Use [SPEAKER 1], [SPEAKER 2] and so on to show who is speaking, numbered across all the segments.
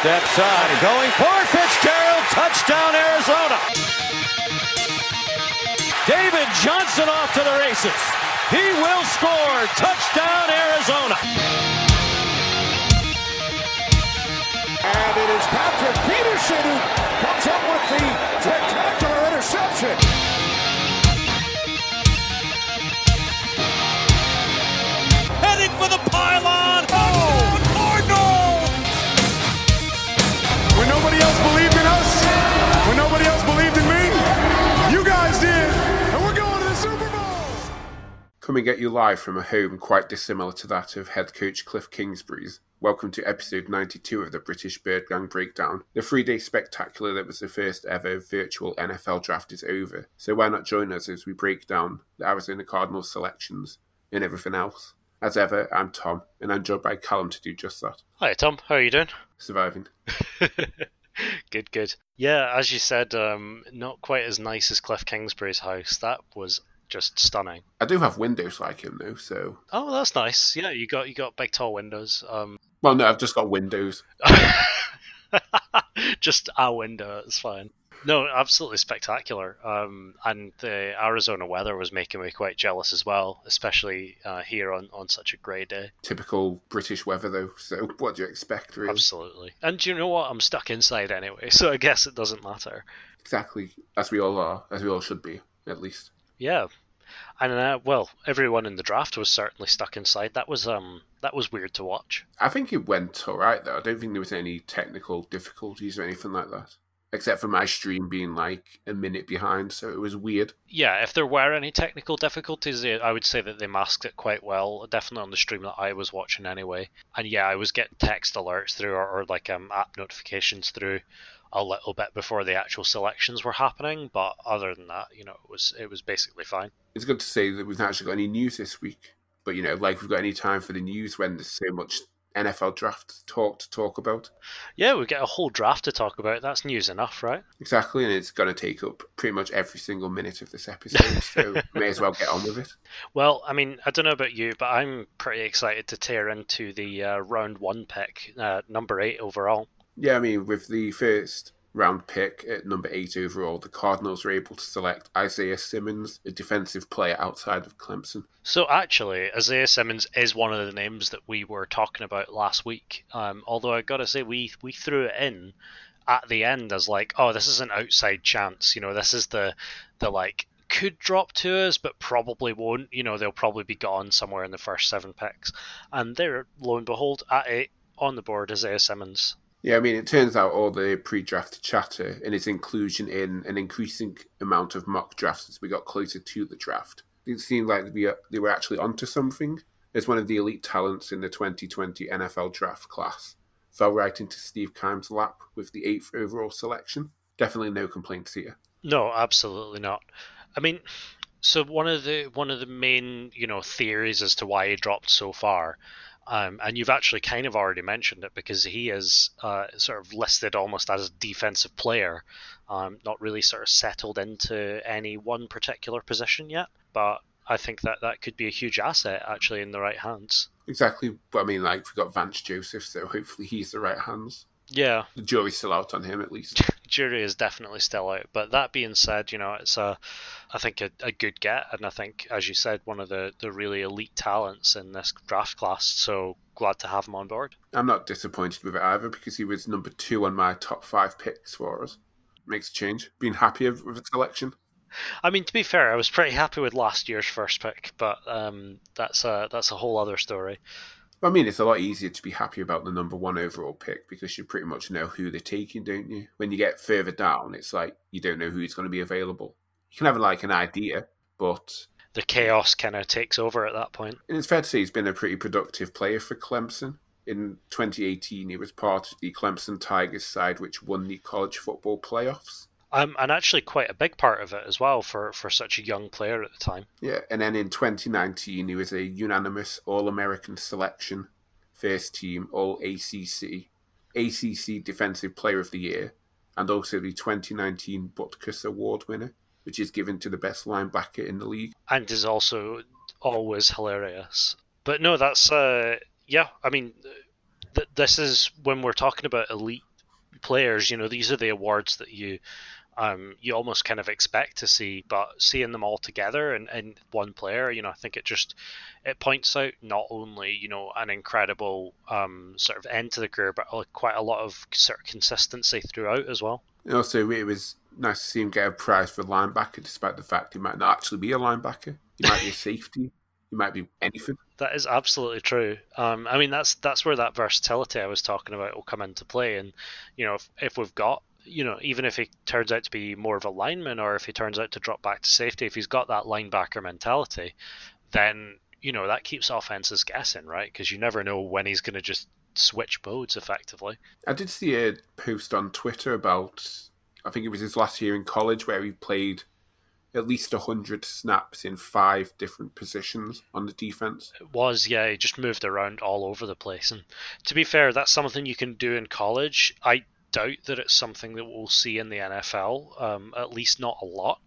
[SPEAKER 1] Step side, going for Fitzgerald, touchdown Arizona. David Johnson off to the races. He will score, touchdown Arizona.
[SPEAKER 2] And it is Patrick Peterson who comes up with the spectacular interception.
[SPEAKER 1] Heading for the pylon.
[SPEAKER 3] Coming at you live from a home quite dissimilar to that of head coach Kliff Kingsbury's. Welcome to episode 92 of the British Bird Gang Breakdown. The three day spectacular that was the first ever virtual NFL draft is over, so why not join us as we break down the Arizona Cardinals selections and everything else? As ever, I'm Tom, and I'm joined by Callum to do just that.
[SPEAKER 4] Hi Tom, how are you doing?
[SPEAKER 3] Surviving.
[SPEAKER 4] good, good. Yeah, as you said, um, not quite as nice as Kliff Kingsbury's house. That was just stunning.
[SPEAKER 3] I do have windows like him though, so.
[SPEAKER 4] Oh, that's nice. Yeah, you got you got big tall windows. Um,
[SPEAKER 3] Well, no, I've just got windows.
[SPEAKER 4] just a window. It's fine. No, absolutely spectacular. Um, and the Arizona weather was making me quite jealous as well, especially uh, here on, on such a grey day.
[SPEAKER 3] Typical British weather though, so what do you expect really?
[SPEAKER 4] Absolutely. And you know what? I'm stuck inside anyway, so I guess it doesn't matter.
[SPEAKER 3] Exactly, as we all are, as we all should be, at least.
[SPEAKER 4] Yeah. And uh, well, everyone in the draft was certainly stuck inside. That was um that was weird to watch.
[SPEAKER 3] I think it went alright though. I don't think there was any technical difficulties or anything like that. Except for my stream being like a minute behind, so it was weird.
[SPEAKER 4] Yeah, if there were any technical difficulties, I would say that they masked it quite well. Definitely on the stream that I was watching anyway. And yeah, I was getting text alerts through or, or like um, app notifications through a little bit before the actual selections were happening. But other than that, you know, it was it was basically fine.
[SPEAKER 3] It's good to say that we've not actually got any news this week. But you know, like we've got any time for the news when there's so much NFL draft talk to talk about.
[SPEAKER 4] Yeah, we get a whole draft to talk about. That's news enough, right?
[SPEAKER 3] Exactly, and it's going to take up pretty much every single minute of this episode, so may as well get on with it.
[SPEAKER 4] Well, I mean, I don't know about you, but I'm pretty excited to tear into the uh, round one pick, uh, number eight overall.
[SPEAKER 3] Yeah, I mean, with the first round pick at number eight overall, the Cardinals were able to select Isaiah Simmons, a defensive player outside of Clemson.
[SPEAKER 4] So actually, Isaiah Simmons is one of the names that we were talking about last week. Um, although I gotta say, we we threw it in at the end as like, oh, this is an outside chance. You know, this is the the like could drop to us, but probably won't. You know, they'll probably be gone somewhere in the first seven picks. And there, lo and behold, at eight on the board, Isaiah Simmons.
[SPEAKER 3] Yeah, I mean, it turns out all the pre-draft chatter and its inclusion in an increasing amount of mock drafts as we got closer to the draft. It seemed like we, uh, they were actually onto something. As one of the elite talents in the 2020 NFL draft class, fell right into Steve Keim's lap with the eighth overall selection. Definitely no complaints here.
[SPEAKER 4] No, absolutely not. I mean, so one of the one of the main you know theories as to why he dropped so far um, and you've actually kind of already mentioned it because he is uh, sort of listed almost as a defensive player, um, not really sort of settled into any one particular position yet. But I think that that could be a huge asset actually in the right hands.
[SPEAKER 3] Exactly. But I mean, like, we've got Vance Joseph, so hopefully he's the right hands.
[SPEAKER 4] Yeah.
[SPEAKER 3] The jury's still out on him, at least.
[SPEAKER 4] Jury is definitely still out. But that being said, you know, it's a, I think, a, a good get. And I think, as you said, one of the, the really elite talents in this draft class. So glad to have him on board.
[SPEAKER 3] I'm not disappointed with it either because he was number two on my top five picks for us. Makes a change. Being happier with the selection.
[SPEAKER 4] I mean, to be fair, I was pretty happy with last year's first pick, but um, that's a that's a whole other story.
[SPEAKER 3] I mean, it's a lot easier to be happy about the number one overall pick because you pretty much know who they're taking, don't you? When you get further down, it's like you don't know who's going to be available. You can have like an idea, but
[SPEAKER 4] the chaos kind of takes over at that point.
[SPEAKER 3] And it's fair to say he's been a pretty productive player for Clemson. In 2018, he was part of the Clemson Tigers side, which won the college football playoffs.
[SPEAKER 4] Um, and actually quite a big part of it as well for, for such a young player at the time.
[SPEAKER 3] Yeah, and then in 2019, he was a unanimous All American selection, first team All ACC, ACC Defensive Player of the Year, and also the 2019 Butkus Award winner, which is given to the best linebacker in the league.
[SPEAKER 4] And is also always hilarious. But no, that's, uh, yeah, I mean, th- this is when we're talking about elite players, you know, these are the awards that you um, you almost kind of expect to see, but seeing them all together and in, one player, you know, I think it just it points out not only you know an incredible um, sort of end to the career, but quite a lot of sort of consistency throughout as well.
[SPEAKER 3] And also, it was nice to see him get a prize for linebacker, despite the fact he might not actually be a linebacker. He might be a safety. He might be anything.
[SPEAKER 4] That is absolutely true. Um, I mean, that's that's where that versatility I was talking about will come into play. And you know, if, if we've got you know, even if he turns out to be more of a lineman or if he turns out to drop back to safety, if he's got that linebacker mentality, then, you know, that keeps offenses guessing, right? Because you never know when he's going to just switch modes effectively.
[SPEAKER 3] I did see a post on Twitter about, I think it was his last year in college where he played at least 100 snaps in five different positions on the defense.
[SPEAKER 4] It was, yeah, he just moved around all over the place. And to be fair, that's something you can do in college. I doubt that it's something that we'll see in the NFL, um, at least not a lot.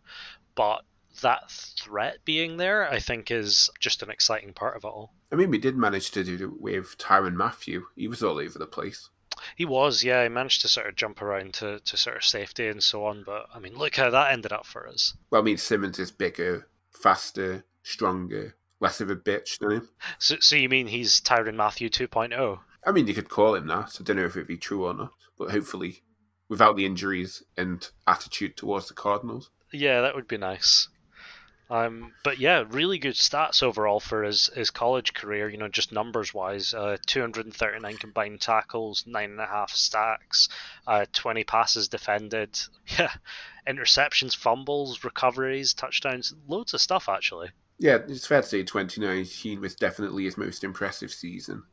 [SPEAKER 4] But that threat being there, I think, is just an exciting part of it all.
[SPEAKER 3] I mean, we did manage to do it with Tyrann Mathieu. He was all over the place.
[SPEAKER 4] He was, yeah. He managed to sort of jump around to, to sort of safety and so on. But I mean, look how that ended up for us.
[SPEAKER 3] Well, I mean, Simmons is bigger, faster, stronger, less of a bitch than him.
[SPEAKER 4] So, so you mean he's Tyrann Mathieu 2.0?
[SPEAKER 3] I mean, you could call him that. I don't know if it'd be true or not, hopefully, without the injuries and attitude towards the Cardinals.
[SPEAKER 4] Yeah, that would be nice. Um, but yeah, really good stats overall for his, his college career. You know, just numbers wise, uh, 239 combined tackles, nine and a half sacks, uh, 20 passes defended. Yeah, interceptions, fumbles, recoveries, touchdowns, loads of stuff actually.
[SPEAKER 3] Yeah, it's fair to say 2019 was definitely his most impressive season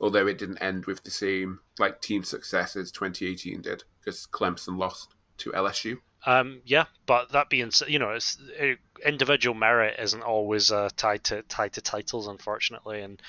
[SPEAKER 3] although it didn't end with the same like team success as 2018 did because Clemson lost to LSU.
[SPEAKER 4] Um, yeah, but that being said, you know, it's, it, individual merit isn't always uh, tied to tied to titles, unfortunately, and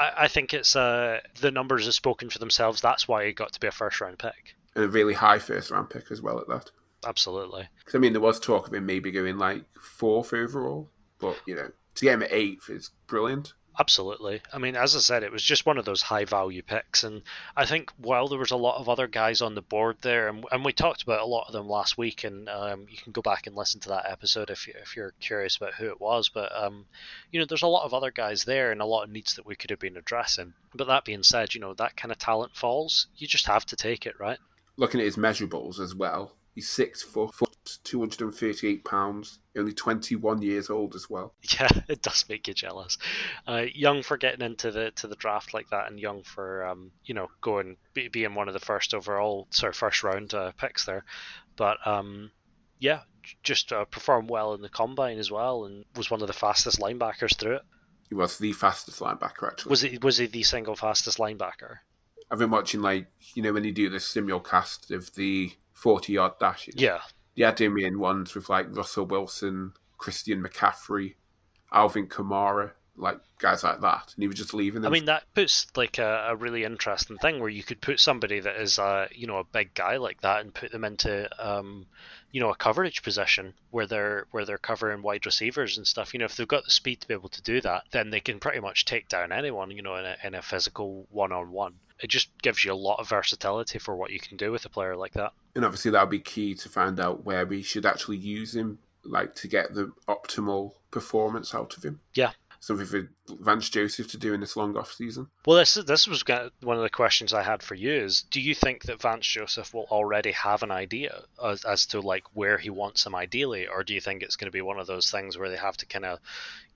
[SPEAKER 4] I, I think it's uh, the numbers have spoken for themselves. That's why he got to be a first round pick
[SPEAKER 3] and a really high first round pick as well at that.
[SPEAKER 4] Absolutely.
[SPEAKER 3] Because I mean, there was talk of him maybe going like fourth overall, but you know, to get him at eighth is brilliant.
[SPEAKER 4] Absolutely. I mean, as I said, it was just one of those high value picks. And I think while there was a lot of other guys on the board there, and, and we talked about a lot of them last week, and um, you can go back and listen to that episode if, you, if you're curious about who it was. But, um, you know, there's a lot of other guys there and a lot of needs that we could have been addressing. But that being said, you know, that kind of talent falls. You just have to take it, right?
[SPEAKER 3] Looking at his measurables as well, he's six foot, foot 238 pounds, only 21 years old as well.
[SPEAKER 4] Yeah, it does make you jealous. Uh, young for getting into the to the draft like that, and young for um, you know going be, being one of the first overall, sorry, first round uh, picks there. But um, yeah, just uh, performed well in the combine as well, and was one of the fastest linebackers through it.
[SPEAKER 3] He was the fastest linebacker actually.
[SPEAKER 4] Was he was he the single fastest linebacker?
[SPEAKER 3] I've been watching like you know when you do the simulcast of the 40 yard dashes.
[SPEAKER 4] Yeah.
[SPEAKER 3] You had him in ones with like Russell Wilson, Christian McCaffrey, Alvin Kamara, like guys like that, and he was just leaving them.
[SPEAKER 4] I mean, that puts like a, a really interesting thing where you could put somebody that is a you know a big guy like that and put them into um, you know a coverage position where they're where they're covering wide receivers and stuff. You know, if they've got the speed to be able to do that, then they can pretty much take down anyone. You know, in a in a physical one on one it just gives you a lot of versatility for what you can do with a player like that.
[SPEAKER 3] And obviously, that'll be key to find out where we should actually use him, like to get the optimal performance out of him.
[SPEAKER 4] Yeah.
[SPEAKER 3] Something for Vance Joseph to do in this long off season.
[SPEAKER 4] Well, this this was one of the questions I had for you: is Do you think that Vance Joseph will already have an idea as, as to like where he wants him ideally, or do you think it's going to be one of those things where they have to kind of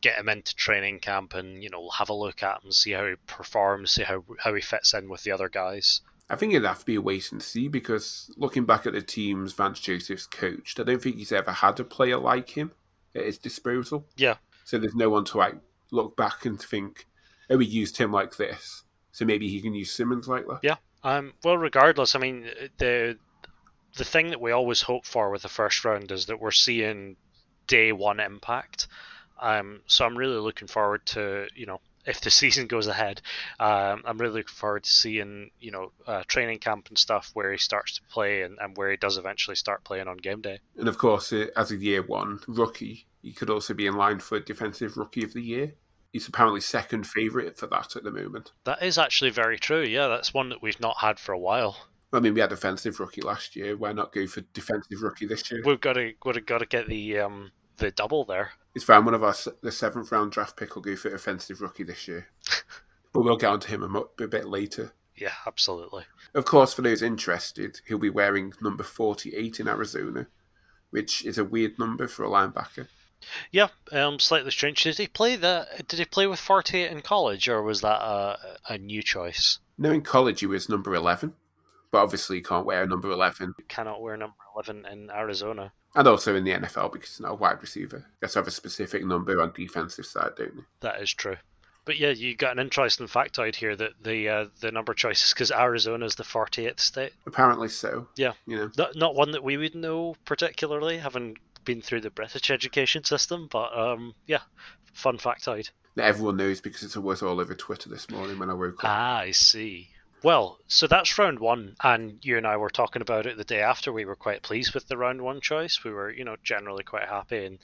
[SPEAKER 4] get him into training camp and you know have a look at him, see how he performs, see how how he fits in with the other guys.
[SPEAKER 3] I think it'd have to be a wait and see because looking back at the teams Vance Joseph's coached, I don't think he's ever had a player like him at his disposal.
[SPEAKER 4] Yeah.
[SPEAKER 3] So there's no one to like look back and think, oh, we used him like this, so maybe he can use Simmons like that.
[SPEAKER 4] Yeah. Um. Well, regardless, I mean the the thing that we always hope for with the first round is that we're seeing day one impact. Um, so I'm really looking forward to you know if the season goes ahead, um, I'm really looking forward to seeing you know uh, training camp and stuff where he starts to play and, and where he does eventually start playing on game day.
[SPEAKER 3] And of course, uh, as a year one rookie, he could also be in line for defensive rookie of the year. He's apparently second favourite for that at the moment.
[SPEAKER 4] That is actually very true. Yeah, that's one that we've not had for a while.
[SPEAKER 3] I mean, we had defensive rookie last year. Why not go for defensive rookie this year?
[SPEAKER 4] We've got to got to got to get the um the double there.
[SPEAKER 3] It's fine. One of our the seventh round draft pick will go for offensive rookie this year, but we'll get onto him a, mo- a bit later.
[SPEAKER 4] Yeah, absolutely.
[SPEAKER 3] Of course, for those interested, he'll be wearing number forty-eight in Arizona, which is a weird number for a linebacker.
[SPEAKER 4] Yeah, um, slightly strange. Did he play that? Did he play with forty-eight in college, or was that a, a new choice?
[SPEAKER 3] No, in college he was number eleven, but obviously he can't wear number eleven,
[SPEAKER 4] You cannot wear number eleven in Arizona.
[SPEAKER 3] And also in the NFL because he's not a wide receiver. Got to have a specific number on defensive side, don't you?
[SPEAKER 4] That is true. But yeah, you got an interesting factoid here that the uh, the number choice is because Arizona is the 48th state.
[SPEAKER 3] Apparently so.
[SPEAKER 4] Yeah.
[SPEAKER 3] You know,
[SPEAKER 4] Not, not one that we would know particularly, having been through the British education system. But um, yeah, fun factoid.
[SPEAKER 3] that everyone knows because it was all over Twitter this morning when I woke up.
[SPEAKER 4] Ah, I see. Well, so that's round one, and you and I were talking about it the day after. We were quite pleased with the round one choice. We were, you know, generally quite happy, and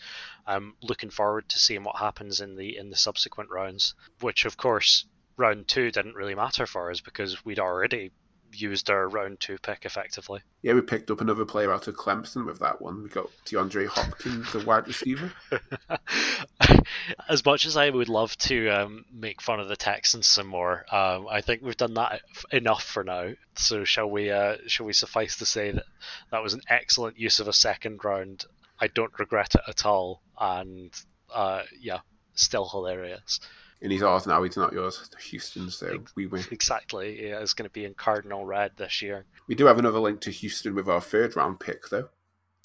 [SPEAKER 4] um, looking forward to seeing what happens in the in the subsequent rounds. Which, of course, round two didn't really matter for us because we'd already used our round two pick effectively.
[SPEAKER 3] Yeah, we picked up another player out of Clemson with that one. We got DeAndre Hopkins, the wide receiver.
[SPEAKER 4] as much as I would love to um, make fun of the Texans some more, um, I think we've done that enough for now. So shall we? Uh, shall we suffice to say that that was an excellent use of a second round. I don't regret it at all, and uh, yeah, still hilarious.
[SPEAKER 3] And he's ours now, he's not yours. Houston, so we win.
[SPEAKER 4] Exactly, yeah, it's going to be in cardinal red this year.
[SPEAKER 3] We do have another link to Houston with our third round pick, though.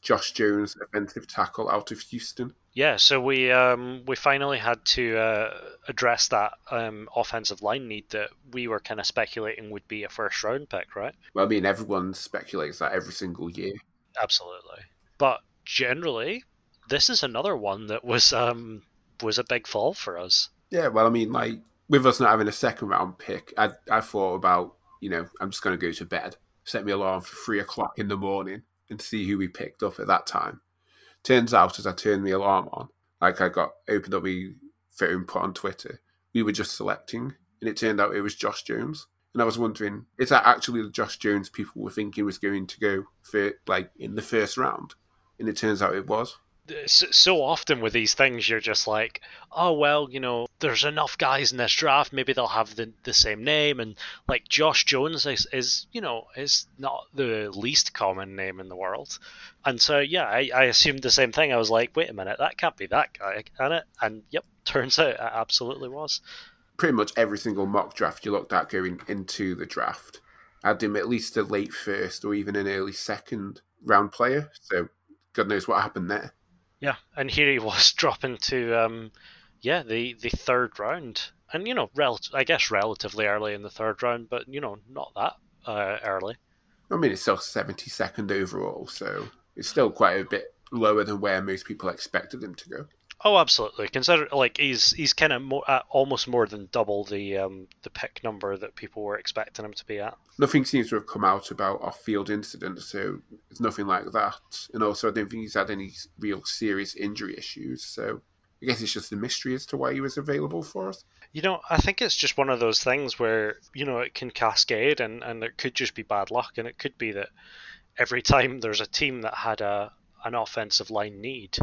[SPEAKER 3] Josh Jones, offensive tackle out of Houston.
[SPEAKER 4] Yeah, so we um, we finally had to uh, address that um, offensive line need that we were kind of speculating would be a first round pick, right?
[SPEAKER 3] Well, I mean, everyone speculates that every single year.
[SPEAKER 4] Absolutely. But generally, this is another one that was um, was a big fall for us.
[SPEAKER 3] Yeah, well, I mean, like, with us not having a second round pick, I, I thought about, you know, I'm just going to go to bed, set me alarm for three o'clock in the morning and see who we picked up at that time. Turns out, as I turned the alarm on, like I got opened up my phone, put on Twitter, we were just selecting, and it turned out it was Josh Jones. And I was wondering, is that actually the Josh Jones people were thinking was going to go for, like, in the first round? And it turns out it was.
[SPEAKER 4] So, so often with these things, you're just like, oh well, you know, there's enough guys in this draft. Maybe they'll have the, the same name, and like Josh Jones is, is you know is not the least common name in the world. And so yeah, I, I assumed the same thing. I was like, wait a minute, that can't be that guy, can it? And yep, turns out it absolutely was.
[SPEAKER 3] pretty much every single mock draft you looked at going into the draft had him at least a late first or even an early second round player. So God knows what happened there.
[SPEAKER 4] Yeah, and here he was dropping to um, yeah, the the third round, and you know, rel- I guess relatively early in the third round, but you know, not that uh, early.
[SPEAKER 3] I mean, it's still 72nd overall, so it's still quite a bit lower than where most people expected him to go.
[SPEAKER 4] Oh, absolutely. Consider like he's he's kind of more, uh, almost more than double the um, the pick number that people were expecting him to be at.
[SPEAKER 3] Nothing seems to have come out about off field incidents, so it's nothing like that. And also, I don't think he's had any real serious injury issues, so I guess it's just a mystery as to why he was available for us.
[SPEAKER 4] You know, I think it's just one of those things where you know it can cascade, and and it could just be bad luck, and it could be that every time there's a team that had a an offensive line need,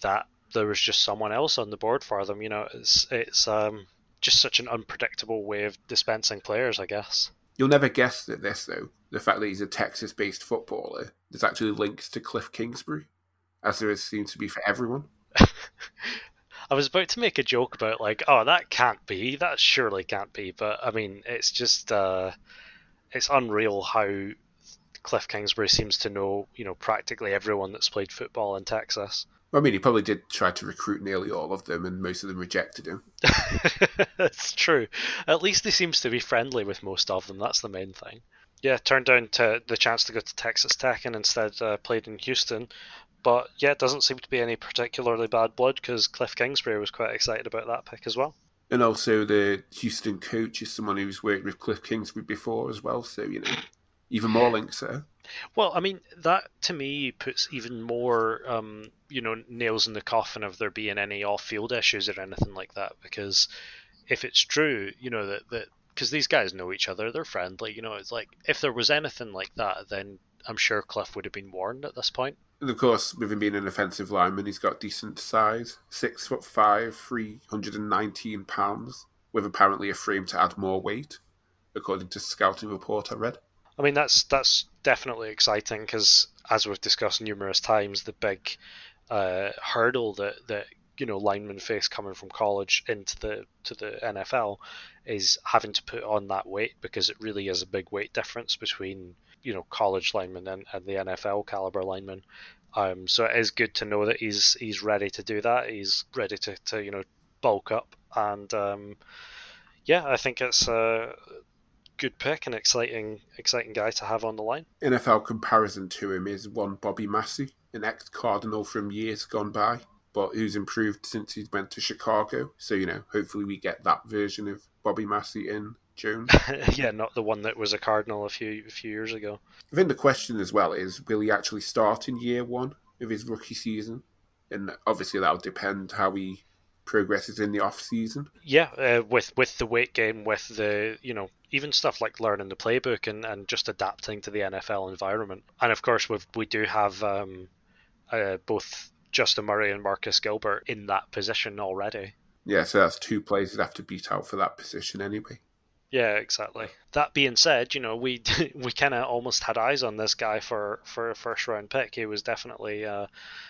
[SPEAKER 4] that there was just someone else on the board for them. You know, it's it's um just such an unpredictable way of dispensing players, I guess.
[SPEAKER 3] You'll never guess that this, though, the fact that he's a Texas based footballer, there's actually links to Kliff Kingsbury, as there seems to be for everyone.
[SPEAKER 4] I was about to make a joke about like, oh, that can't be, that surely can't be, but I mean, it's just, uh, it's unreal how Kliff Kingsbury seems to know, you know, practically everyone that's played football in Texas.
[SPEAKER 3] I mean, he probably did try to recruit nearly all of them, and most of them rejected him.
[SPEAKER 4] That's true. At least he seems to be friendly with most of them. That's the main thing. Yeah, turned down to the chance to go to Texas Tech and instead uh, played in Houston. But yeah, it doesn't seem to be any particularly bad blood because Kliff Kingsbury was quite excited about that pick as well.
[SPEAKER 3] And also, the Houston coach is someone who's worked with Kliff Kingsbury before as well, so, you know, even more links there.
[SPEAKER 4] Well, I mean, that to me puts even more, um, you know, nails in the coffin of there being any off-field issues or anything like that. Because if it's true, you know, that, that because these guys know each other, they're friendly. You know, it's like if there was anything like that, then I'm sure Kliff would have been warned at this point.
[SPEAKER 3] And of course, with him being an offensive lineman, he's got decent size six foot five, 319 pounds, with apparently a frame to add more weight, according to scouting report I read.
[SPEAKER 4] I mean, that's that's definitely exciting because, as we've discussed numerous times, the big uh, hurdle that that you know linemen face coming from college into the to the NFL is having to put on that weight because it really is a big weight difference between you know college linemen and, and the NFL caliber linemen. Um, so it is good to know that he's he's ready to do that. He's ready to, to you know bulk up and um, yeah, I think it's a good pick and exciting exciting guy to have on the line.
[SPEAKER 3] NFL comparison to him is one Bobby Massie, an ex Cardinal from years gone by, but who's improved since he went to Chicago. So you know, hopefully we get that version of Bobby Massie in Jones.
[SPEAKER 4] yeah, not the one that was a Cardinal a few a few years ago.
[SPEAKER 3] I think the question as well is, will he actually start in year one of his rookie season? And obviously that'll depend how he progresses in the off season.
[SPEAKER 4] Yeah, uh, with with the weight gain, with the you know even stuff like learning the playbook and, and just adapting to the NFL environment, and of course we we do have um, uh, both Justin Murray and Marcus Gilbert in that position already.
[SPEAKER 3] Yeah, so that's two players that have to beat out for that position anyway.
[SPEAKER 4] Yeah, exactly. That being said, you know, we we kind of almost had eyes on this guy for for a first round pick. He was definitely uh,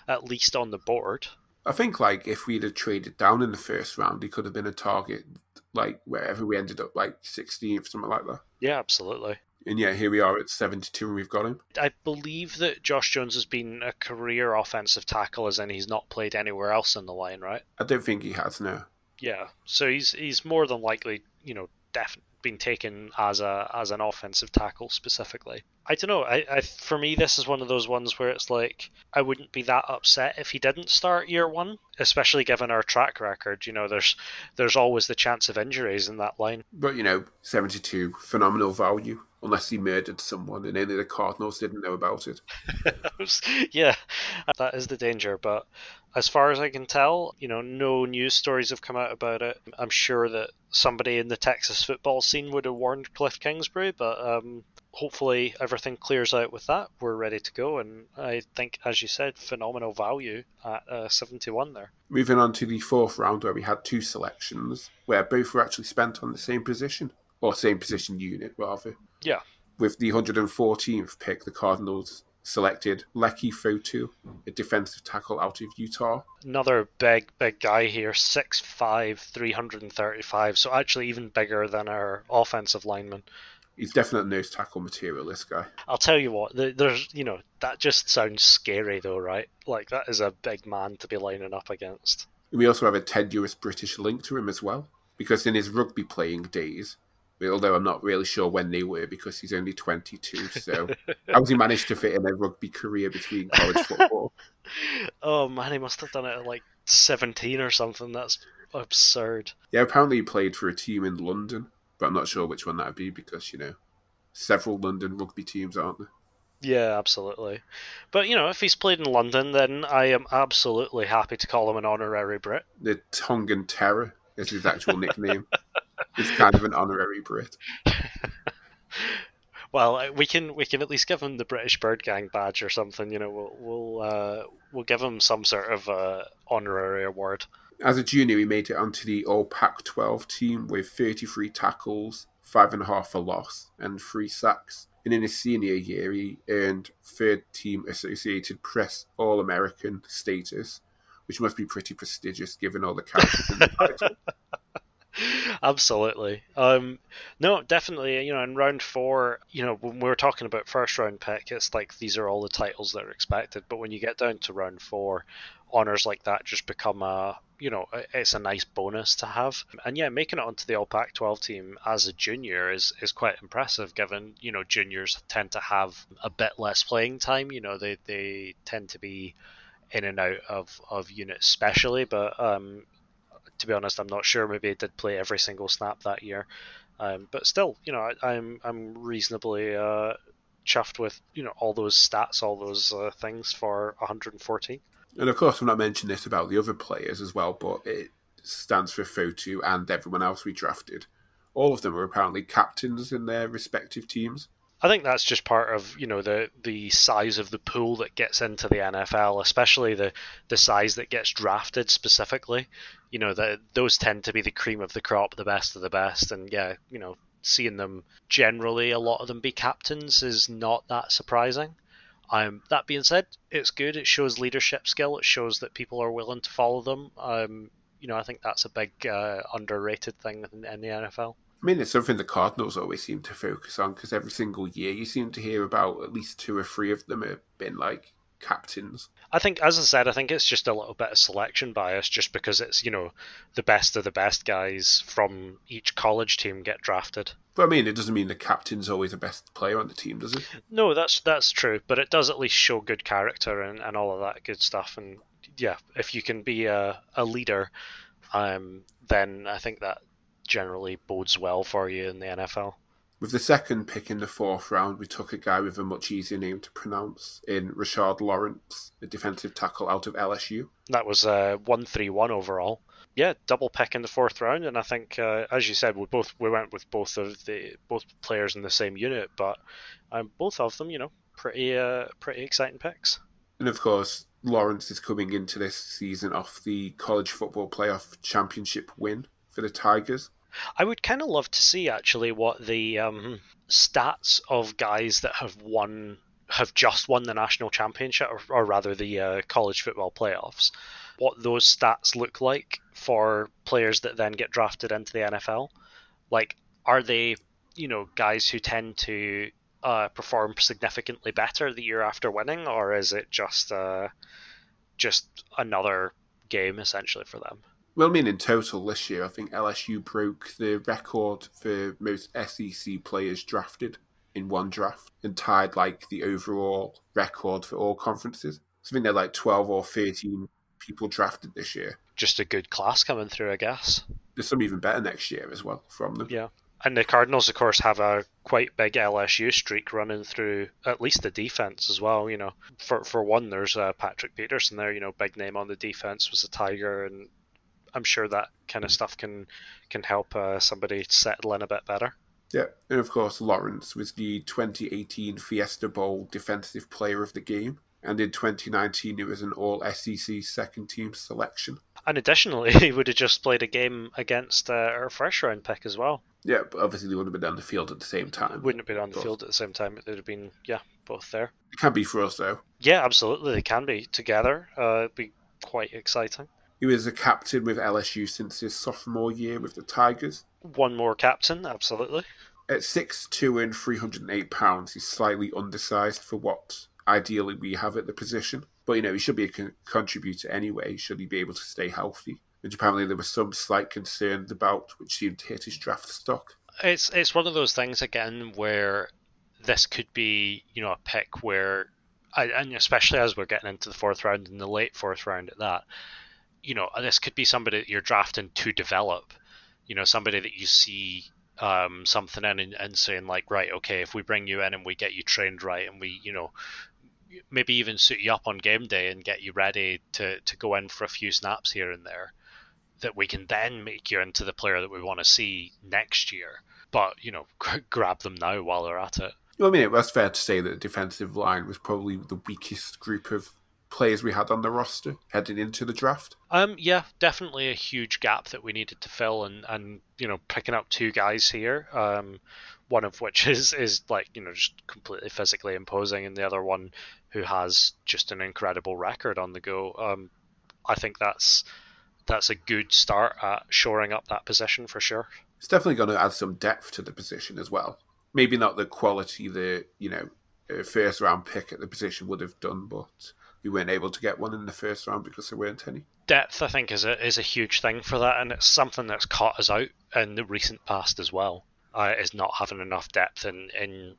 [SPEAKER 4] at least on the board.
[SPEAKER 3] I think like if we'd have traded down in the first round, he could have been a target like wherever we ended up, like 16th, something like that.
[SPEAKER 4] Yeah, absolutely.
[SPEAKER 3] And yeah, here we are at 72 and we've got him.
[SPEAKER 4] I believe that Josh Jones has been a career offensive tackle, as in he's not played anywhere else in the line, right?
[SPEAKER 3] I don't think he has, no.
[SPEAKER 4] Yeah, so he's he's more than likely, you know, definitely been taken as a as an offensive tackle specifically. I don't know. I, I for me this is one of those ones where it's like I wouldn't be that upset if he didn't start year one, especially given our track record. You know, there's there's always the chance of injuries in that line.
[SPEAKER 3] But you know, seventy two, phenomenal value. Unless he murdered someone and any of the Cardinals didn't know about it.
[SPEAKER 4] yeah, that is the danger. But as far as I can tell, you know, no news stories have come out about it. I'm sure that somebody in the Texas football scene would have warned Kliff Kingsbury, but um, hopefully everything clears out with that. We're ready to go, and I think, as you said, phenomenal value at uh, 71 there.
[SPEAKER 3] Moving on to the fourth round, where we had two selections, where both were actually spent on the same position, or same position unit, rather.
[SPEAKER 4] Yeah.
[SPEAKER 3] With the 114th pick, the Cardinals selected Leki Fotu, a defensive tackle out of Utah.
[SPEAKER 4] Another big, big guy here, 6'5", 335, so actually even bigger than our offensive lineman.
[SPEAKER 3] He's definitely nose tackle material, this guy.
[SPEAKER 4] I'll tell you what, there's, you know, that just sounds scary though, right? Like, that is a big man to be lining up against.
[SPEAKER 3] We also have a tenuous British link to him as well, because in his rugby playing days, although I'm not really sure when they were because he's only 22. So how has he managed to fit in a rugby career between college football?
[SPEAKER 4] oh man, he must have done it at like 17 or something. That's absurd.
[SPEAKER 3] Yeah, apparently he played for a team in London, but I'm not sure which one that would be because you know several London rugby teams, aren't there?
[SPEAKER 4] Yeah, absolutely. But you know, if he's played in London, then I am absolutely happy to call him an honorary Brit.
[SPEAKER 3] The Tongan Terror is his actual nickname. It's kind of an honorary Brit.
[SPEAKER 4] well, uh, we can we can at least give him the British Bird Gang badge or something. You know, we'll we'll uh, we'll give him some sort of uh, honorary award.
[SPEAKER 3] As a junior, he made it onto the All Pac-12 team with 33 tackles, five and a half for loss, and three sacks. And in his senior year, he earned third team Associated Press All American status, which must be pretty prestigious given all the characters in the title.
[SPEAKER 4] Absolutely. Um, no, definitely. You know, in round four, you know, when we were talking about first round pick, it's like these are all the titles that are expected. But when you get down to round four, honors like that just become a, you know, it's a nice bonus to have. And yeah, making it onto the All Pac-12 team as a junior is is quite impressive, given you know juniors tend to have a bit less playing time. You know, they they tend to be in and out of, of units especially but um, to be honest, I'm not sure. Maybe he did play every single snap that year, um, but still, you know, I, am I'm, I'm reasonably uh, chuffed with you know all those stats, all those uh, things for 114.
[SPEAKER 3] And of course, I'm not mentioning this about the other players as well, but it stands for Fotu and everyone else we drafted. all of them were apparently captains in their respective teams.
[SPEAKER 4] I think that's just part of you know the the size of the pool that gets into the NFL, especially the the size that gets drafted specifically. You know that those tend to be the cream of the crop, the best of the best, and yeah, you know seeing them generally a lot of them be captains is not that surprising. Um, that being said, it's good. It shows leadership skill. It shows that people are willing to follow them. Um, you know, I think that's a big uh, underrated thing in, in the NFL.
[SPEAKER 3] I mean, it's something the Cardinals always seem to focus on because every single year you seem to hear about at least two or three of them have been like captains.
[SPEAKER 4] I think, as I said, I think it's just a little bit of selection bias, just because it's you know the best of the best guys from each college team get drafted.
[SPEAKER 3] But I mean, it doesn't mean the captain's always the best player on the team, does it?
[SPEAKER 4] No, that's that's true, but it does at least show good character and, and all of that good stuff. And yeah, if you can be a, a leader, um, then I think that generally bodes well for you in the NFL.
[SPEAKER 3] With the second pick in the fourth round, we took a guy with a much easier name to pronounce in Rashard Lawrence, a defensive tackle out of LSU.
[SPEAKER 4] That was a uh, one three one overall. Yeah, double pick in the fourth round, and I think, uh, as you said, we both we went with both of the both players in the same unit, but um, both of them, you know, pretty uh, pretty exciting picks.
[SPEAKER 3] And of course, Lawrence is coming into this season off the college football playoff championship win for the Tigers.
[SPEAKER 4] I would kind of love to see actually what the um, stats of guys that have won have just won the national championship, or, or rather the uh, college football playoffs, what those stats look like for players that then get drafted into the NFL. Like, are they, you know, guys who tend to uh, perform significantly better the year after winning, or is it just uh, just another game essentially for them?
[SPEAKER 3] Well, I mean, in total this year, I think LSU broke the record for most SEC players drafted in one draft and tied like the overall record for all conferences. So I think they're like 12 or 13 people drafted this year.
[SPEAKER 4] Just a good class coming through, I guess.
[SPEAKER 3] There's some even better next year as well from them.
[SPEAKER 4] Yeah. And the Cardinals, of course, have a quite big LSU streak running through at least the defense as well. You know, for for one, there's uh, Patrick Peterson there. You know, big name on the defense was a Tiger, and I'm sure that kind of stuff can can help uh, somebody settle in a bit better.
[SPEAKER 3] Yeah, and of course Lawrence was the 2018 Fiesta Bowl Defensive Player of the Game, and in 2019 he was an All SEC Second Team selection.
[SPEAKER 4] And additionally, he would have just played a game against uh, our first round pick as well.
[SPEAKER 3] Yeah, but obviously they wouldn't have been on the field at the same time.
[SPEAKER 4] Wouldn't have been on the field at the same time. It would have been, yeah, both there.
[SPEAKER 3] It can be for us though.
[SPEAKER 4] Yeah, absolutely, they can be together. Uh, it'd be quite exciting.
[SPEAKER 3] He was a captain with LSU since his sophomore year with the Tigers.
[SPEAKER 4] One more captain, absolutely.
[SPEAKER 3] At 6'2 and 308 pounds, he's slightly undersized for what ideally we have at the position. But, you know, he should be a con- contributor anyway, should he be able to stay healthy. Which apparently there was some slight concerns about, which seemed to hit his draft stock.
[SPEAKER 4] It's it's one of those things again where this could be you know a pick where, and especially as we're getting into the fourth round and the late fourth round at that, you know, this could be somebody that you're drafting to develop. You know, somebody that you see um, something in and, and saying like, right, okay, if we bring you in and we get you trained right, and we, you know, maybe even suit you up on game day and get you ready to to go in for a few snaps here and there, that we can then make you into the player that we want to see next year. But you know, grab them now while they're at it.
[SPEAKER 3] Well, I mean, it was fair to say that the defensive line was probably the weakest group of players we had on the roster heading into the draft?
[SPEAKER 4] Um, yeah, definitely a huge gap that we needed to fill, and and you know picking up two guys here, um, one of which is is like you know just completely physically imposing, and the other one who has just an incredible record on the go. Um, I think that's that's a good start at shoring up that position for sure.
[SPEAKER 3] It's definitely going to add some depth to the position as well. Maybe not the quality the you know first round pick at the position would have done, but we weren't able to get one in the first round because there weren't any.
[SPEAKER 4] Depth, I think, is a is a huge thing for that, and it's something that's caught us out in the recent past as well. Uh, is not having enough depth in in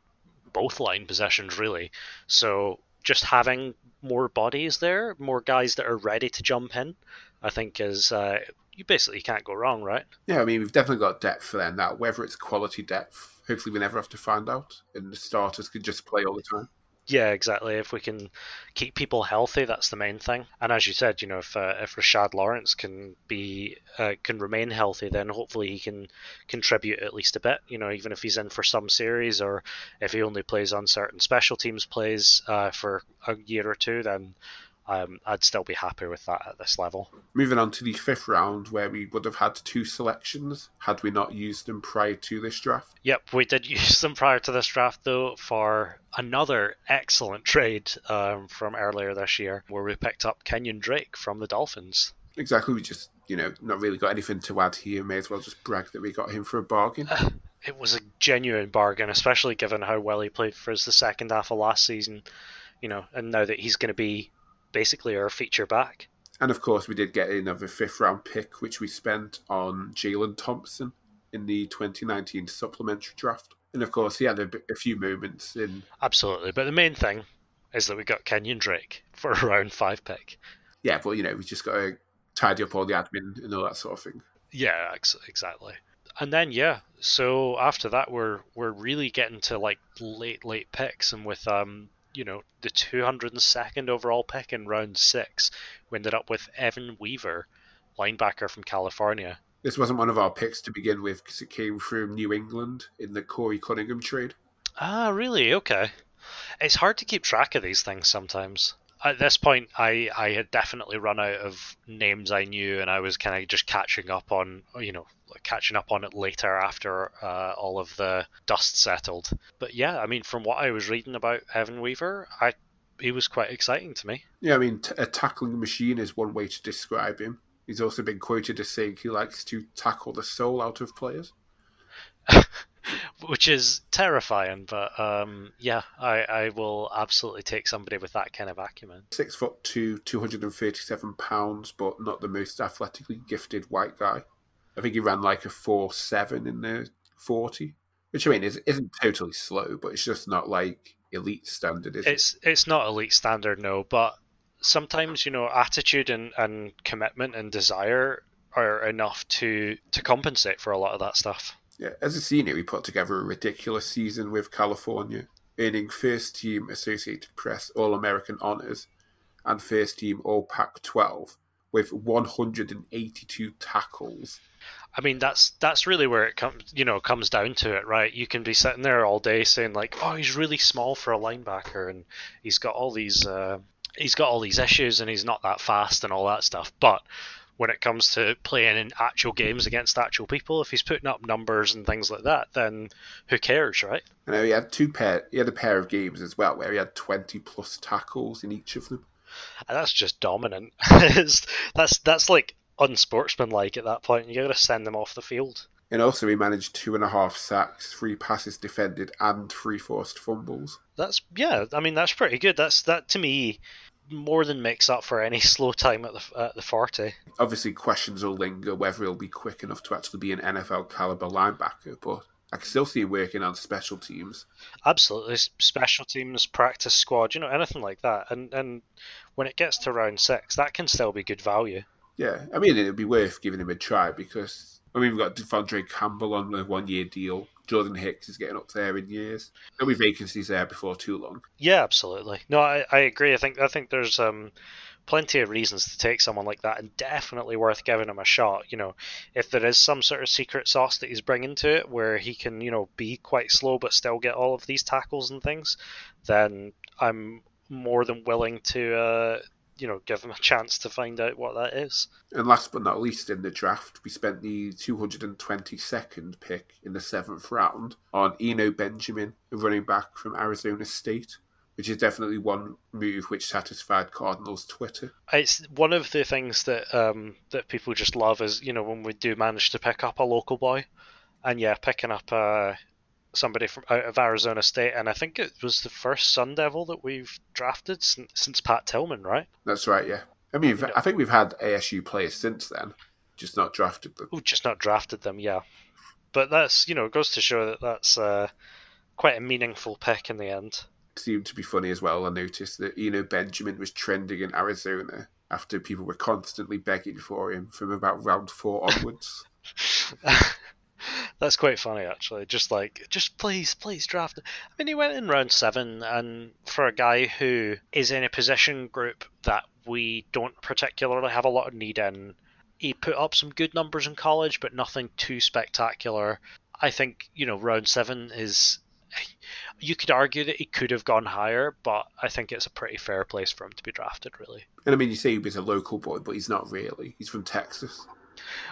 [SPEAKER 4] both line possessions really. So just having more bodies there, more guys that are ready to jump in, I think is uh, you basically can't go wrong, right?
[SPEAKER 3] Yeah, I mean we've definitely got depth for them now. Whether it's quality depth, hopefully we never have to find out, and the starters could just play all the time.
[SPEAKER 4] Yeah, exactly. If we can keep people healthy, that's the main thing. And as you said, you know, if uh, if Rashard Lawrence can be uh, can remain healthy, then hopefully he can contribute at least a bit. You know, even if he's in for some series or if he only plays on certain special teams plays uh, for a year or two, then um, I'd still be happy with that at this level.
[SPEAKER 3] Moving on to the fifth round, where we would have had two selections had we not used them prior to this draft.
[SPEAKER 4] Yep, we did use them prior to this draft, though, for another excellent trade um, from earlier this year, where we picked up Kenyan Drake from the Dolphins.
[SPEAKER 3] Exactly, we just, you know, not really got anything to add here. May as well just brag that we got him for a bargain.
[SPEAKER 4] it was a genuine bargain, especially given how well he played for us the second half of last season. You know, and now that he's going to be basically our feature back.
[SPEAKER 3] And of course, we did get another fifth round pick, which we spent on Jalen Thompson in the 2019 supplementary draft. And of course, he had a, a, few moments in.
[SPEAKER 4] Absolutely. But the main thing is that we got Kenyan Drake for a round five pick.
[SPEAKER 3] Yeah, but you know, we just got to tidy up all the admin and all that sort of thing.
[SPEAKER 4] Yeah, ex- exactly. And then yeah, so after that we're we're really getting to like late late picks, and with um you know, the 202nd overall pick in round six. We ended up with Evan Weaver, linebacker from California.
[SPEAKER 3] This wasn't one of our picks to begin with because it came from New England in the Korey Cunningham trade.
[SPEAKER 4] Ah, really? Okay. It's hard to keep track of these things sometimes at this point, I, I had definitely run out of names I knew, and I was kind of just catching up on, you know, catching up on it later after uh, all of the dust settled. But yeah, I mean, from what I was reading about Evan Weaver, I he was quite exciting to me.
[SPEAKER 3] Yeah, I mean, t- a tackling machine is one way to describe him. He's also been quoted as saying he likes to tackle the soul out of players.
[SPEAKER 4] which is terrifying. But um, yeah, I, I will absolutely take somebody with that kind of acumen.
[SPEAKER 3] Six foot two, two hundred and thirty-seven pounds, but not the most athletically gifted white guy. I think he ran like a four seven in the forty, which I mean is, isn't totally slow, but it's just not like elite standard. Is
[SPEAKER 4] it's
[SPEAKER 3] it?
[SPEAKER 4] it's not elite standard, no, but sometimes you know attitude and, and commitment and desire are enough to to compensate for a lot of that stuff.
[SPEAKER 3] As a senior, he put together a ridiculous season with California, earning first team Associated Press All American honors and first team All Pac 12 with 182 tackles.
[SPEAKER 4] I mean that's that's really where it comes you know comes down to it, right? You can be sitting there all day saying like, "Oh, he's really small for a linebacker and he's got all these uh, he's got all these issues and he's not that fast and all that stuff." But when it comes to playing in actual games against actual people. If he's putting up numbers and things like that, then who cares, right?
[SPEAKER 3] I know he had two pair. He had a pair of games as well where he had twenty plus tackles in each of them.
[SPEAKER 4] And that's just dominant. that's that's like unsportsmanlike at that point. You got to send them off the field.
[SPEAKER 3] And also, he managed two and a half sacks, three passes defended, and three forced fumbles.
[SPEAKER 4] That's yeah. I mean, that's pretty good. That's that to me more than makes up for any slow time at the at the forty.
[SPEAKER 3] Obviously, questions will linger whether he'll be quick enough to actually be an NFL caliber linebacker, but I can still see him working on special teams.
[SPEAKER 4] Absolutely, special teams, practice squad, you know, anything like that. And and when it gets to round six, that can still be good value.
[SPEAKER 3] Yeah, I mean, it'd be worth giving him a try because I mean, we've got De'Vondre Campbell on a one year deal. Jordan Hicks is getting up there in years. There'll be vacancies there before too long.
[SPEAKER 4] Yeah, absolutely. No, I, I agree. I think I think there's um, plenty of reasons to take someone like that, and definitely worth giving him a shot. You know, if there is some sort of secret sauce that he's bringing to it, where he can you know be quite slow but still get all of these tackles and things, then I'm more than willing to uh, you know, give them a chance to find out what that is.
[SPEAKER 3] And last but not least, in the draft, we spent the 222nd pick in the seventh round on Eno Benjamin, a running back from Arizona State, which is definitely one move which satisfied Cardinals Twitter.
[SPEAKER 4] It's one of the things that um, that people just love is you know when we do manage to pick up a local boy, and yeah, picking up a somebody from out of Arizona State, and I think it was the first Sun Devil that we've drafted since, since Pat Tillman, right?
[SPEAKER 3] That's right, yeah. I mean, I think we've had ASU players since then, just not drafted them.
[SPEAKER 4] Oh, just not drafted them, yeah. But that's you know goes to show that that's uh, quite a meaningful pick in the end.
[SPEAKER 3] It seemed to be funny as well. I noticed that you know Benjamin was trending in Arizona after people were constantly begging for him from about round four onwards.
[SPEAKER 4] That's quite funny, actually. Just like, just please, please draft. I mean, he went in round seven, and for a guy who is in a position group that we don't particularly have a lot of need in, he put up some good numbers in college, but nothing too spectacular. I think you know round seven is. You could argue that he could have gone higher, but I think it's a pretty fair place for him to be drafted, really.
[SPEAKER 3] And I mean, you say he was a local boy, but he's not really. He's from Texas.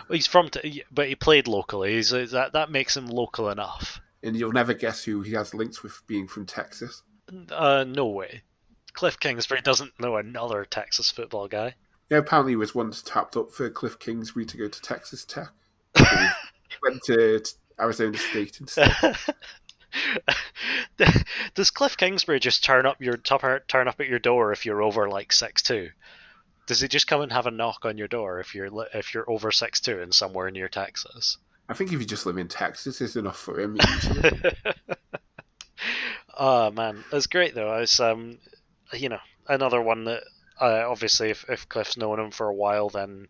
[SPEAKER 4] Well, he's from, but he played locally. He's, that that makes him local enough.
[SPEAKER 3] And you'll never guess who he has links with being from Texas.
[SPEAKER 4] Uh, no way. Kliff Kingsbury doesn't know another Texas football guy.
[SPEAKER 3] Yeah, apparently he was once tapped up for Kliff Kingsbury to go to Texas Tech. he went to Arizona State instead.
[SPEAKER 4] Does Kliff Kingsbury just turn up your turn up at your door if you're over like six two? Does he just come and have a knock on your door if you're if you're over six two and somewhere near Texas?
[SPEAKER 3] I think if you just live in Texas, it's enough for him.
[SPEAKER 4] oh man, it's great though. It's um, you know, another one that uh, obviously if if Kliff's known him for a while, then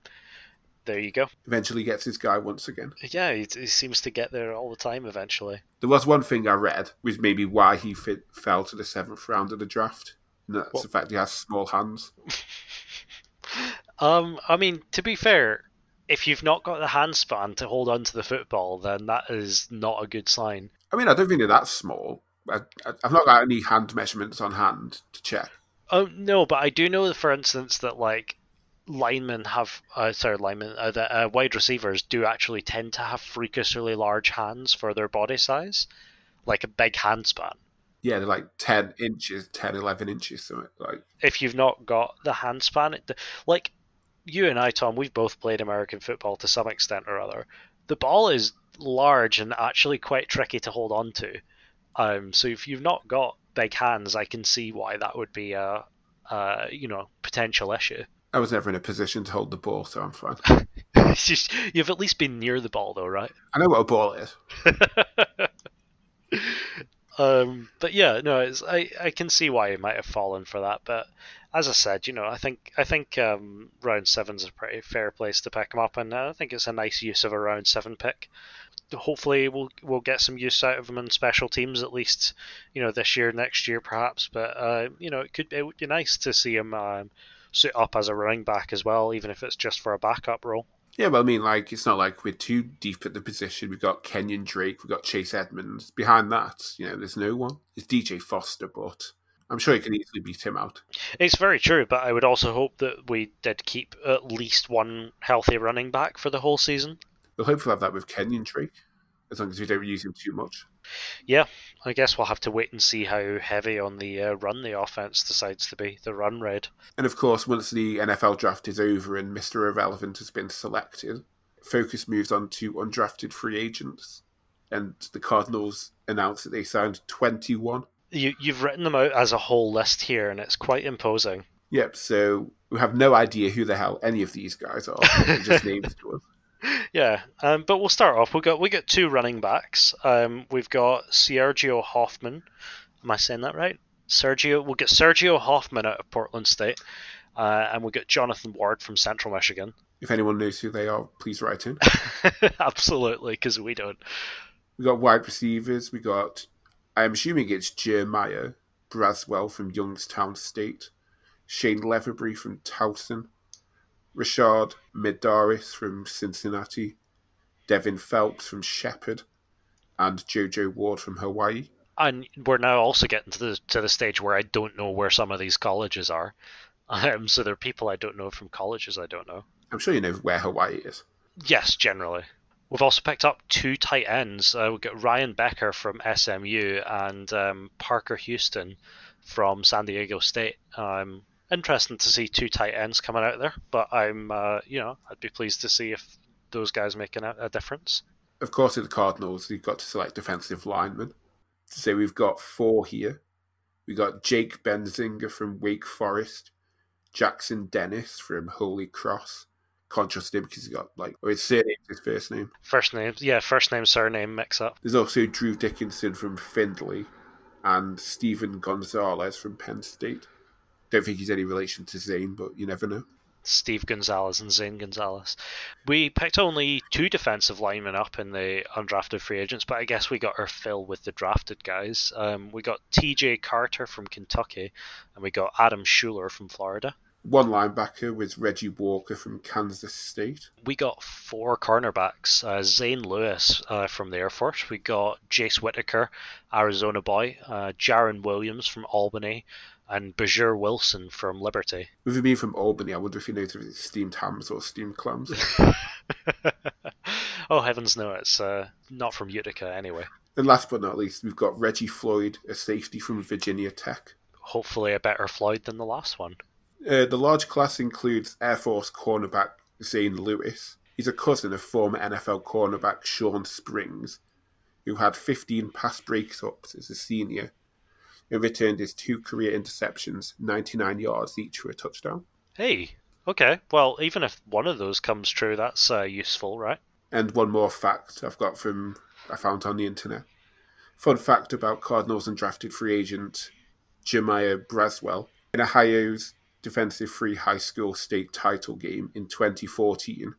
[SPEAKER 4] there you go.
[SPEAKER 3] Eventually gets his guy once again.
[SPEAKER 4] Yeah, he, he, seems to get there all the time eventually.
[SPEAKER 3] There was one thing I read, was maybe why he fit, fell to the seventh round of the draft. And that's what? the fact he has small hands.
[SPEAKER 4] um, I mean, to be fair, if you've not got the hand span to hold on to the football, then that is not a good sign.
[SPEAKER 3] I mean, I don't think they're that small. I, have not got any hand measurements on hand to check.
[SPEAKER 4] Oh no, but I do know, for instance, that like linemen have, uh, sorry, linemen, uh, the uh, wide receivers do actually tend to have freakishly large hands for their body size, like a big hand span.
[SPEAKER 3] Yeah, they're like 10 inches, 10, 11 inches. So like,
[SPEAKER 4] if you've not got the hand span, like you and I, Tom, we've both played American football to some extent or other. The ball is large and actually quite tricky to hold on to. Um, so if you've not got big hands, I can see why that would be a, a you know potential issue.
[SPEAKER 3] I was never in a position to hold the ball, so I'm fine.
[SPEAKER 4] You've at least been near the ball, though, right?
[SPEAKER 3] I know what a ball is.
[SPEAKER 4] um, but yeah, no, I I can see why he might have fallen for that. But as I said, you know, I think I think um, round seven's a pretty fair place to pick him up, and I think it's a nice use of a round seven pick. Hopefully, we'll we'll get some use out of him in special teams at least, you know, this year, next year, perhaps. But uh, you know, it could it would be nice to see him. Um, suit up as a running back as well, even if it's just for a backup role.
[SPEAKER 3] Yeah, well, I mean, like it's not like we're too deep at the position. We've got Kenyan Drake, we've got Chase Edmonds. Behind that, you know, there's no one. It's DJ Foster, but I'm sure he can easily beat him out.
[SPEAKER 4] It's very true, but I would also hope that we did keep at least one healthy running back for the whole season.
[SPEAKER 3] We'll hopefully have that with Kenyan Drake, as long as we don't use him too much.
[SPEAKER 4] Yeah, I guess we'll have to wait and see how heavy on the uh, run the offense decides to be, the run red.
[SPEAKER 3] And of course, once the NFL draft is over and Mr. Irrelevant has been selected, focus moves on to undrafted free agents. And the Cardinals announced that they signed 21.
[SPEAKER 4] You, you've written them out as a whole list here, and it's quite imposing.
[SPEAKER 3] Yep, so we have no idea who the hell any of these guys are. just names to us.
[SPEAKER 4] Yeah, um, but we'll start off. We got we got two running backs. Um, we've got Sergio Hoffman. Am I saying that right? Sergio. We'll get Sergio Hoffman out of Portland State, uh, and we got Jonathan Ward from Central Michigan.
[SPEAKER 3] If anyone knows who they are, please write in.
[SPEAKER 4] Absolutely, because we don't.
[SPEAKER 3] We got wide receivers. We got. I'm assuming it's Jeremiah Braswell from Youngstown State, Shane Leatherbury from Towson, Rashard Medaris from Cincinnati, Devin Phelps from Shepherd, and JoJo Ward from Hawaii.
[SPEAKER 4] And we're now also getting to the to the stage where I don't know where some of these colleges are. Um, so there are people I don't know from colleges I don't know.
[SPEAKER 3] I'm sure you know where Hawaii is.
[SPEAKER 4] Yes, generally. We've also picked up two tight ends. Uh, we've got Ryan Becker from SMU and um, Parker Houston from San Diego State. Um, interesting to see two tight ends coming out there, but I'm, uh, you know, I'd be pleased to see if those guys make a, a difference.
[SPEAKER 3] Of course, in the Cardinals, you've got to select defensive linemen. So we've got four here. We got Jake Benzinger from Wake Forest, Jackson Dennis from Holy Cross. Conscious name because he's got like, or his surname his first name.
[SPEAKER 4] First name, yeah, first name, surname mix up.
[SPEAKER 3] There's also Drew Dickinson from Findlay and Stephen Gonzalez from Penn State. Don't think he's any relation to Zane, but you never know.
[SPEAKER 4] Steve Gonzalez and Zane Gonzalez. We picked only two defensive linemen up in the undrafted free agents, but I guess we got our fill with the drafted guys. Um, we got T.J. Carter from Kentucky, and we got Adam Shuler from Florida.
[SPEAKER 3] One linebacker was Reggie Walker from Kansas State.
[SPEAKER 4] We got four cornerbacks. Uh, Zane Lewis uh, from the Air Force. We got Jace Whittaker, Arizona boy. Uh, Jarren Williams from Albany. And Bajir Wilson from Liberty.
[SPEAKER 3] With you being from Albany, I wonder if you knows if it's steamed hams or steamed clams.
[SPEAKER 4] oh, heavens no, it's uh, not from Utica anyway.
[SPEAKER 3] And last but not least, we've got Reggie Floyd, a safety from Virginia Tech.
[SPEAKER 4] Hopefully, a better Floyd than the last one.
[SPEAKER 3] Uh, the large class includes Air Force cornerback Zane Lewis. He's a cousin of former NFL cornerback Shawn Springs, who had 15 pass breakups as a senior and returned his two career interceptions, 99 yards each for a touchdown.
[SPEAKER 4] Hey, okay. Well, even if one of those comes true, that's uh, useful, right?
[SPEAKER 3] And one more fact I've got from I found on the internet. Fun fact about Cardinals and drafted free agent Jeremiah Braswell. In Ohio's Defensive Free High School state title game in 2014,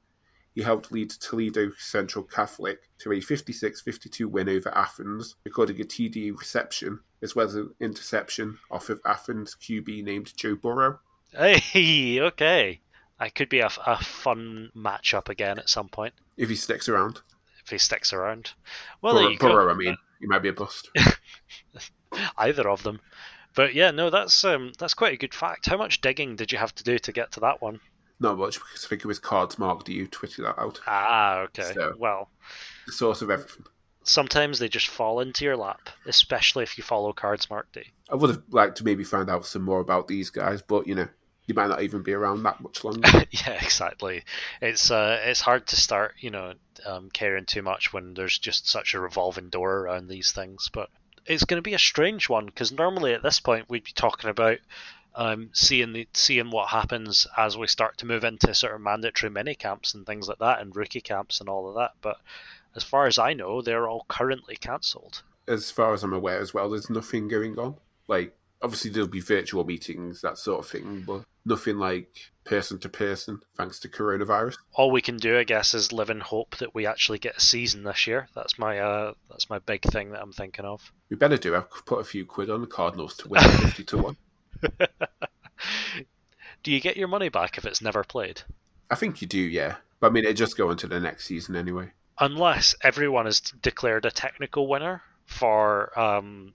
[SPEAKER 3] he helped lead Toledo Central Catholic to a 56 52 win over Athens, recording a TD reception as well as an interception off of Athens QB named Joe Burrow.
[SPEAKER 4] Hey, okay. That could be a, a fun matchup again at some point.
[SPEAKER 3] If he sticks around.
[SPEAKER 4] If he sticks around. Well,
[SPEAKER 3] Burrow, Burrow I mean. He might be a bust.
[SPEAKER 4] Either of them. But yeah, no, that's um, that's quite a good fact. How much digging did you have to do to get to that one?
[SPEAKER 3] Not much, because I think it was Cards Mark Do you tweeted that out.
[SPEAKER 4] Ah, okay.
[SPEAKER 3] So-
[SPEAKER 4] well,
[SPEAKER 3] The source of everything.
[SPEAKER 4] sometimes they just fall into your lap, especially if you follow Cards Mark
[SPEAKER 3] I would have liked to maybe find out some more about these guys, but you know, you might not even be around that much longer.
[SPEAKER 4] yeah, exactly. It's uh, it's hard to start, you know, um, caring too much when there's just such a revolving door around these things. But it's going to be a strange one because normally at this point we'd be talking about um, seeing the seeing what happens as we start to move into sort of mandatory mini camps and things like that, and rookie camps and all of that. But as far as I know, they're all currently cancelled.
[SPEAKER 3] as far as I'm aware as well, there's nothing going on. Like, obviously there'll be virtual meetings, that sort of thing, but nothing like person to person, thanks to coronavirus.
[SPEAKER 4] All we can do, I guess, is live in hope that we actually get a season this year. That's my uh, that's my big thing that I'm thinking of.
[SPEAKER 3] We better do. I've put a few quid on the Cardinals to win fifty to one.
[SPEAKER 4] Do you get your money back if it's never played?
[SPEAKER 3] I think you do, yeah. But I mean, it just go into the next season anyway.
[SPEAKER 4] Unless everyone has declared a technical winner for, um,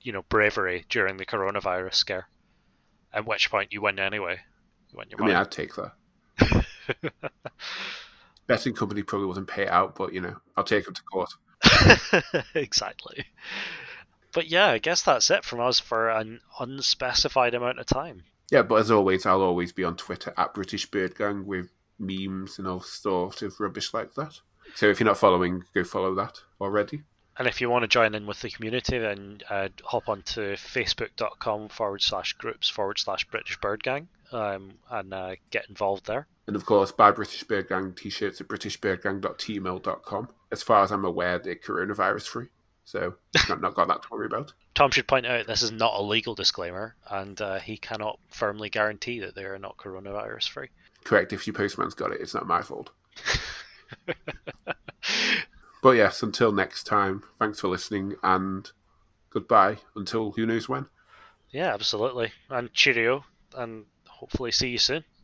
[SPEAKER 4] you know, bravery during the coronavirus scare. At which point you win anyway. You win your
[SPEAKER 3] I mean,
[SPEAKER 4] money.
[SPEAKER 3] I'd take that. Betting company probably wouldn't pay it out, but you know, I'll take them to court.
[SPEAKER 4] exactly. But yeah, I guess that's it from us for an unspecified amount of time.
[SPEAKER 3] Yeah, but as always, I'll always be on Twitter at British Bird Gang with memes and all sort of rubbish like that. So if you're not following, go follow that already.
[SPEAKER 4] And if you want to join in with the community, then uh, hop onto facebook.com forward slash groups forward slash British Bird Gang um, and uh, get involved there.
[SPEAKER 3] And of course, buy British Bird Gang t-shirts at britishbirdgang.teemill.com. As far as I'm aware, they're coronavirus free. So not, not got that to worry about.
[SPEAKER 4] Tom should point out this is not a legal disclaimer, and uh, he cannot firmly guarantee that they are not coronavirus free.
[SPEAKER 3] Correct, if your postman's got it, it's not my fault. But yes, until next time, thanks for listening and goodbye until who knows when.
[SPEAKER 4] Yeah, absolutely. And cheerio, and hopefully see you soon.